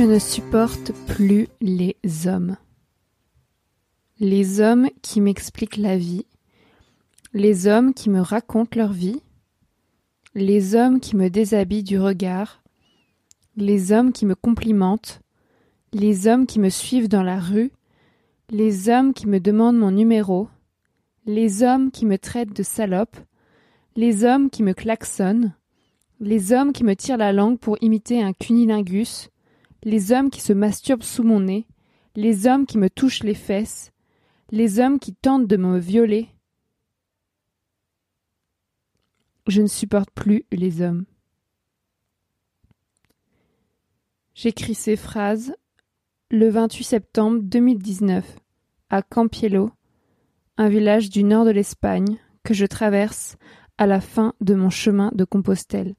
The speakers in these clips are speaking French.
Je ne supporte plus les hommes. Les hommes qui m'expliquent la vie, les hommes qui me racontent leur vie, les hommes qui me déshabillent du regard, les hommes qui me complimentent, les hommes qui me suivent dans la rue, les hommes qui me demandent mon numéro, les hommes qui me traitent de salope, les hommes qui me klaxonnent, les hommes qui me tirent la langue pour imiter un cunilingus, les hommes qui se masturbent sous mon nez, les hommes qui me touchent les fesses, les hommes qui tentent de me violer. Je ne supporte plus les hommes. J'écris ces phrases le 28 septembre 2019 à Campiello, un village du nord de l'Espagne que je traverse à la fin de mon chemin de Compostelle.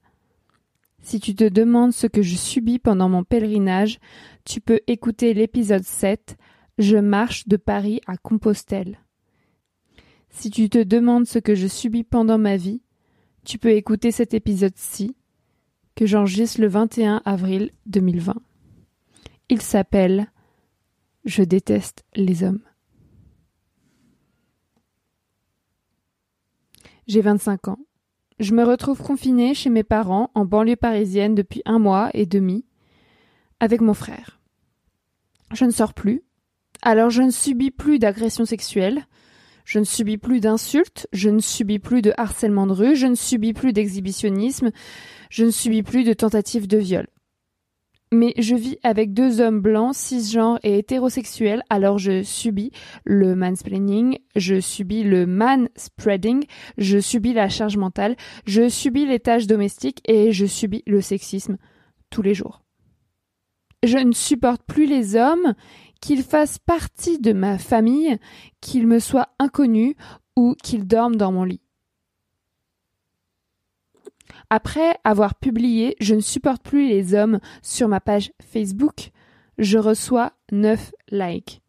Si tu te demandes ce que je subis pendant mon pèlerinage, tu peux écouter l'épisode 7 Je marche de Paris à Compostelle. Si tu te demandes ce que je subis pendant ma vie, tu peux écouter cet épisode-ci que j'enregistre le 21 avril 2020. Il s'appelle Je déteste les hommes. J'ai 25 ans. Je me retrouve confinée chez mes parents en banlieue parisienne depuis un mois et demi avec mon frère. Je ne sors plus, alors je ne subis plus d'agressions sexuelles, je ne subis plus d'insultes, je ne subis plus de harcèlement de rue, je ne subis plus d'exhibitionnisme, je ne subis plus de tentatives de viol mais je vis avec deux hommes blancs, cisgenres et hétérosexuels, alors je subis le mansplaining, je subis le manspreading, je subis la charge mentale, je subis les tâches domestiques et je subis le sexisme tous les jours. Je ne supporte plus les hommes, qu'ils fassent partie de ma famille, qu'ils me soient inconnus ou qu'ils dorment dans mon lit. Après avoir publié Je ne supporte plus les hommes sur ma page Facebook, je reçois 9 likes.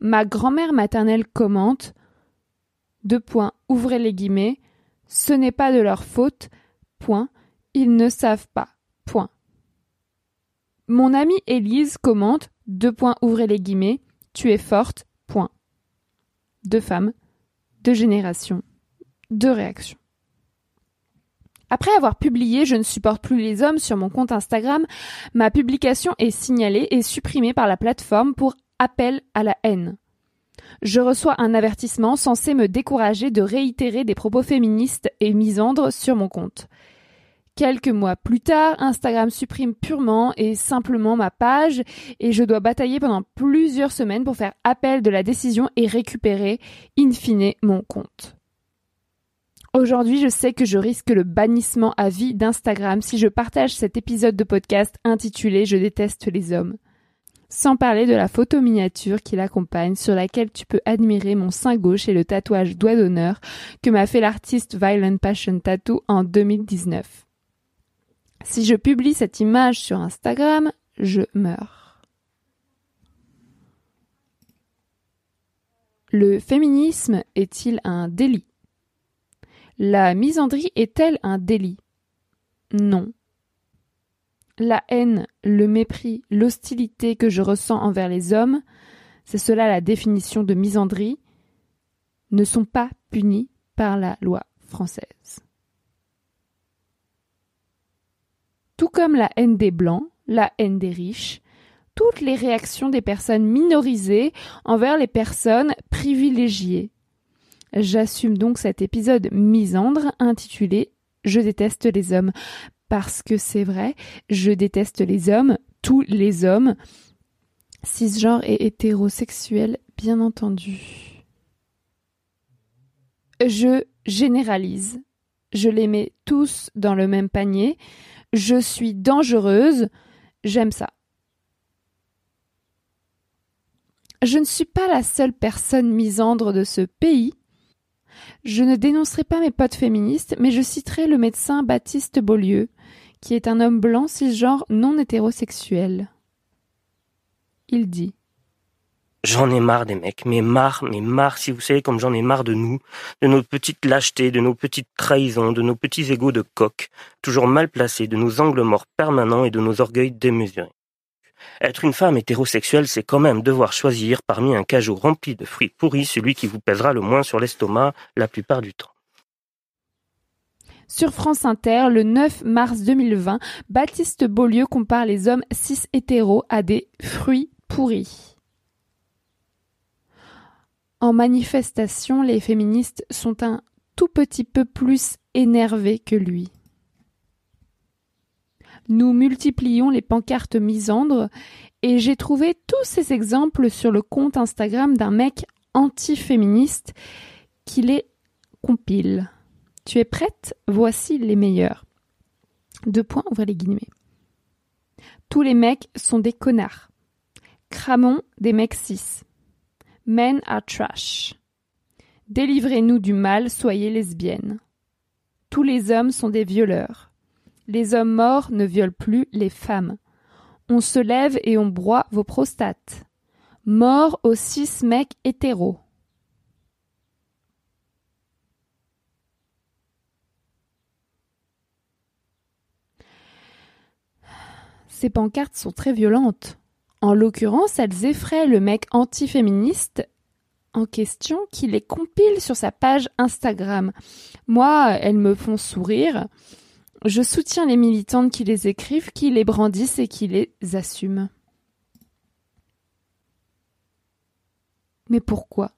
Ma grand-mère maternelle commente deux points, ouvrez les guillemets, ce n'est pas de leur faute, point, ils ne savent pas, point. Mon amie Élise commente deux points, ouvrez les guillemets, tu es forte, point. Deux femmes, deux générations, deux réactions. Après avoir publié Je ne supporte plus les hommes sur mon compte Instagram, ma publication est signalée et supprimée par la plateforme pour appel à la haine. Je reçois un avertissement censé me décourager de réitérer des propos féministes et misandres sur mon compte. Quelques mois plus tard, Instagram supprime purement et simplement ma page et je dois batailler pendant plusieurs semaines pour faire appel de la décision et récupérer, in fine, mon compte. Aujourd'hui, je sais que je risque le bannissement à vie d'Instagram si je partage cet épisode de podcast intitulé Je déteste les hommes. Sans parler de la photo miniature qui l'accompagne, sur laquelle tu peux admirer mon sein gauche et le tatouage doigt d'honneur que m'a fait l'artiste Violent Passion Tattoo en 2019. Si je publie cette image sur Instagram, je meurs. Le féminisme est-il un délit? La misandrie est-elle un délit? Non. La haine, le mépris, l'hostilité que je ressens envers les hommes, c'est cela la définition de misandrie, ne sont pas punis par la loi française. Tout comme la haine des blancs, la haine des riches, toutes les réactions des personnes minorisées envers les personnes privilégiées, J'assume donc cet épisode misandre intitulé Je déteste les hommes. Parce que c'est vrai, je déteste les hommes, tous les hommes, cisgenres et hétérosexuels, bien entendu. Je généralise. Je les mets tous dans le même panier. Je suis dangereuse. J'aime ça. Je ne suis pas la seule personne misandre de ce pays. Je ne dénoncerai pas mes potes féministes, mais je citerai le médecin Baptiste Beaulieu, qui est un homme blanc cisgenre non hétérosexuel. Il dit J'en ai marre des mecs, mais marre, mais marre, si vous savez comme j'en ai marre de nous, de nos petites lâchetés, de nos petites trahisons, de nos petits égaux de coq, toujours mal placés, de nos angles morts permanents et de nos orgueils démesurés. Être une femme hétérosexuelle, c'est quand même devoir choisir parmi un cajou rempli de fruits pourris celui qui vous pèsera le moins sur l'estomac la plupart du temps. Sur France Inter, le 9 mars 2020, Baptiste Beaulieu compare les hommes cis hétéros à des fruits pourris. En manifestation, les féministes sont un tout petit peu plus énervés que lui. Nous multiplions les pancartes misandres et j'ai trouvé tous ces exemples sur le compte Instagram d'un mec anti-féministe qui les compile. Tu es prête? Voici les meilleurs. Deux points, ouvrez les guillemets. Tous les mecs sont des connards. Cramons des mecs cis. Men are trash. Délivrez-nous du mal, soyez lesbiennes. Tous les hommes sont des violeurs. Les hommes morts ne violent plus les femmes. On se lève et on broie vos prostates. Mort aux six mecs hétéros. Ces pancartes sont très violentes. En l'occurrence, elles effraient le mec antiféministe en question qui les compile sur sa page Instagram. Moi, elles me font sourire. Je soutiens les militantes qui les écrivent, qui les brandissent et qui les assument. Mais pourquoi?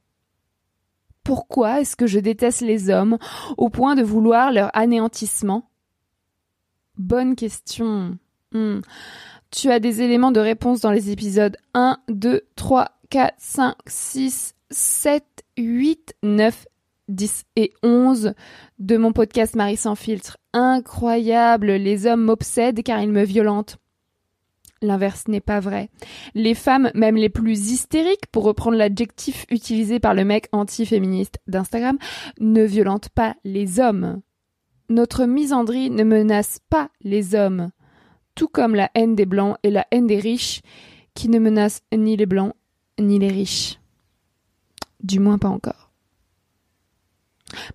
Pourquoi est-ce que je déteste les hommes au point de vouloir leur anéantissement? Bonne question. Hmm. Tu as des éléments de réponse dans les épisodes 1, 2, 3, 4, 5, 6, 7, 8, 9, 10 et 11 de mon podcast Marie sans filtre. Incroyable, les hommes m'obsèdent car ils me violentent. L'inverse n'est pas vrai. Les femmes, même les plus hystériques, pour reprendre l'adjectif utilisé par le mec anti-féministe d'Instagram, ne violentent pas les hommes. Notre misandrie ne menace pas les hommes, tout comme la haine des blancs et la haine des riches, qui ne menacent ni les blancs ni les riches. Du moins pas encore.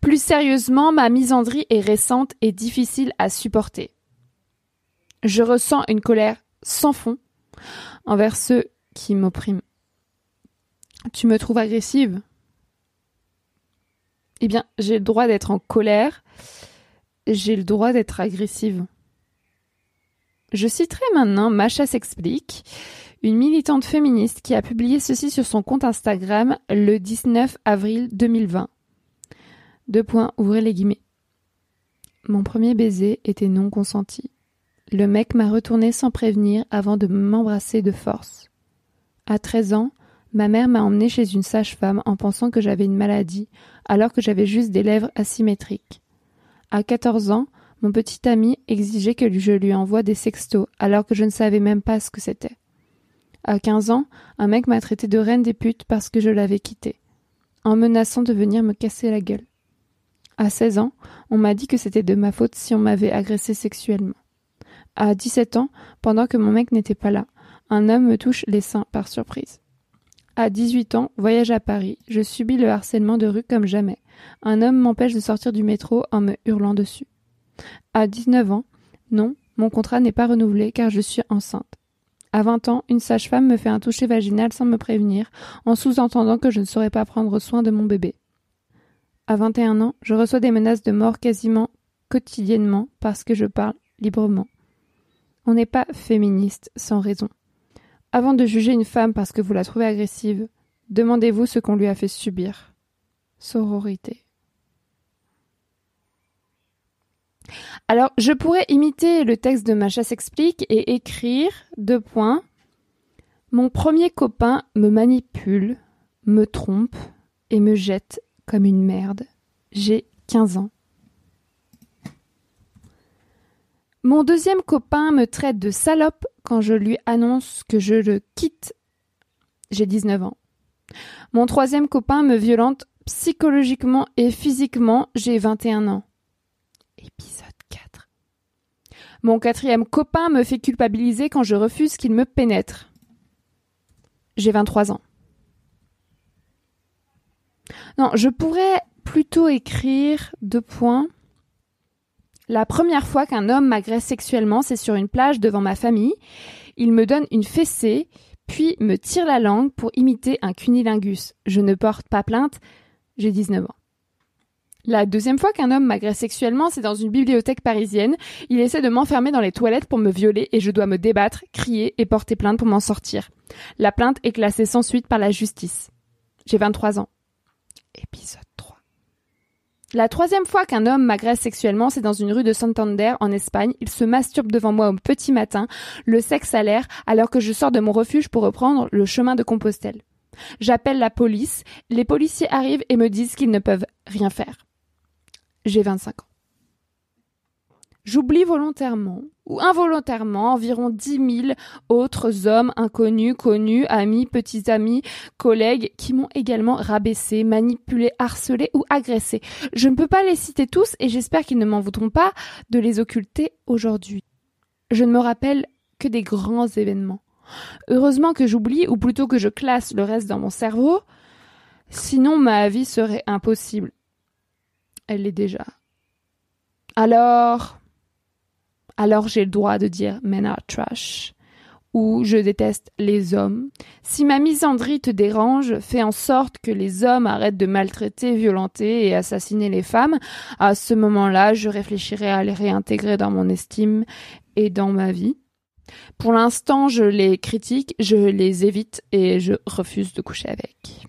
Plus sérieusement, ma misandrie est récente et difficile à supporter. Je ressens une colère sans fond envers ceux qui m'oppriment. Tu me trouves agressive? Eh bien, j'ai le droit d'être en colère, j'ai le droit d'être agressive. Je citerai maintenant Macha s'explique, une militante féministe qui a publié ceci sur son compte Instagram le 19 avril 2020. Deux points, ouvrez les guillemets. Mon premier baiser était non consenti. Le mec m'a retourné sans prévenir avant de m'embrasser de force. À 13 ans, ma mère m'a emmené chez une sage-femme en pensant que j'avais une maladie, alors que j'avais juste des lèvres asymétriques. À 14 ans, mon petit ami exigeait que je lui envoie des sextos, alors que je ne savais même pas ce que c'était. À 15 ans, un mec m'a traité de reine des putes parce que je l'avais quitté, en menaçant de venir me casser la gueule. À 16 ans, on m'a dit que c'était de ma faute si on m'avait agressé sexuellement. À 17 ans, pendant que mon mec n'était pas là, un homme me touche les seins par surprise. À 18 ans, voyage à Paris, je subis le harcèlement de rue comme jamais. Un homme m'empêche de sortir du métro en me hurlant dessus. À 19 ans, non, mon contrat n'est pas renouvelé car je suis enceinte. À 20 ans, une sage-femme me fait un toucher vaginal sans me prévenir, en sous-entendant que je ne saurais pas prendre soin de mon bébé. À 21 ans, je reçois des menaces de mort quasiment quotidiennement parce que je parle librement. On n'est pas féministe sans raison. Avant de juger une femme parce que vous la trouvez agressive, demandez-vous ce qu'on lui a fait subir. Sororité. Alors, je pourrais imiter le texte de Macha s'explique et écrire deux points. Mon premier copain me manipule, me trompe et me jette comme une merde. J'ai 15 ans. Mon deuxième copain me traite de salope quand je lui annonce que je le quitte. J'ai 19 ans. Mon troisième copain me violente psychologiquement et physiquement. J'ai 21 ans. Épisode 4. Mon quatrième copain me fait culpabiliser quand je refuse qu'il me pénètre. J'ai 23 ans. Non, je pourrais plutôt écrire deux points. La première fois qu'un homme m'agresse sexuellement, c'est sur une plage devant ma famille. Il me donne une fessée, puis me tire la langue pour imiter un cunilingus. Je ne porte pas plainte, j'ai 19 ans. La deuxième fois qu'un homme m'agresse sexuellement, c'est dans une bibliothèque parisienne. Il essaie de m'enfermer dans les toilettes pour me violer et je dois me débattre, crier et porter plainte pour m'en sortir. La plainte est classée sans suite par la justice. J'ai 23 ans. Épisode 3. La troisième fois qu'un homme m'agresse sexuellement, c'est dans une rue de Santander, en Espagne. Il se masturbe devant moi au petit matin, le sexe à l'air, alors que je sors de mon refuge pour reprendre le chemin de Compostelle. J'appelle la police, les policiers arrivent et me disent qu'ils ne peuvent rien faire. J'ai 25 ans. J'oublie volontairement involontairement environ dix mille autres hommes inconnus, connus, amis, petits amis, collègues qui m'ont également rabaissé, manipulé, harcelé ou agressé. Je ne peux pas les citer tous et j'espère qu'ils ne m'en voudront pas de les occulter aujourd'hui. Je ne me rappelle que des grands événements. Heureusement que j'oublie ou plutôt que je classe le reste dans mon cerveau, sinon ma vie serait impossible. Elle l'est déjà. Alors, alors j'ai le droit de dire men are trash ou je déteste les hommes. Si ma misandrie te dérange, fais en sorte que les hommes arrêtent de maltraiter, violenter et assassiner les femmes. À ce moment-là, je réfléchirai à les réintégrer dans mon estime et dans ma vie. Pour l'instant, je les critique, je les évite et je refuse de coucher avec.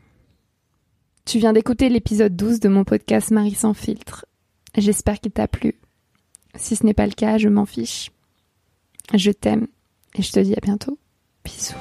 Tu viens d'écouter l'épisode 12 de mon podcast Marie sans filtre. J'espère qu'il t'a plu. Si ce n'est pas le cas, je m'en fiche. Je t'aime et je te dis à bientôt. Bisous.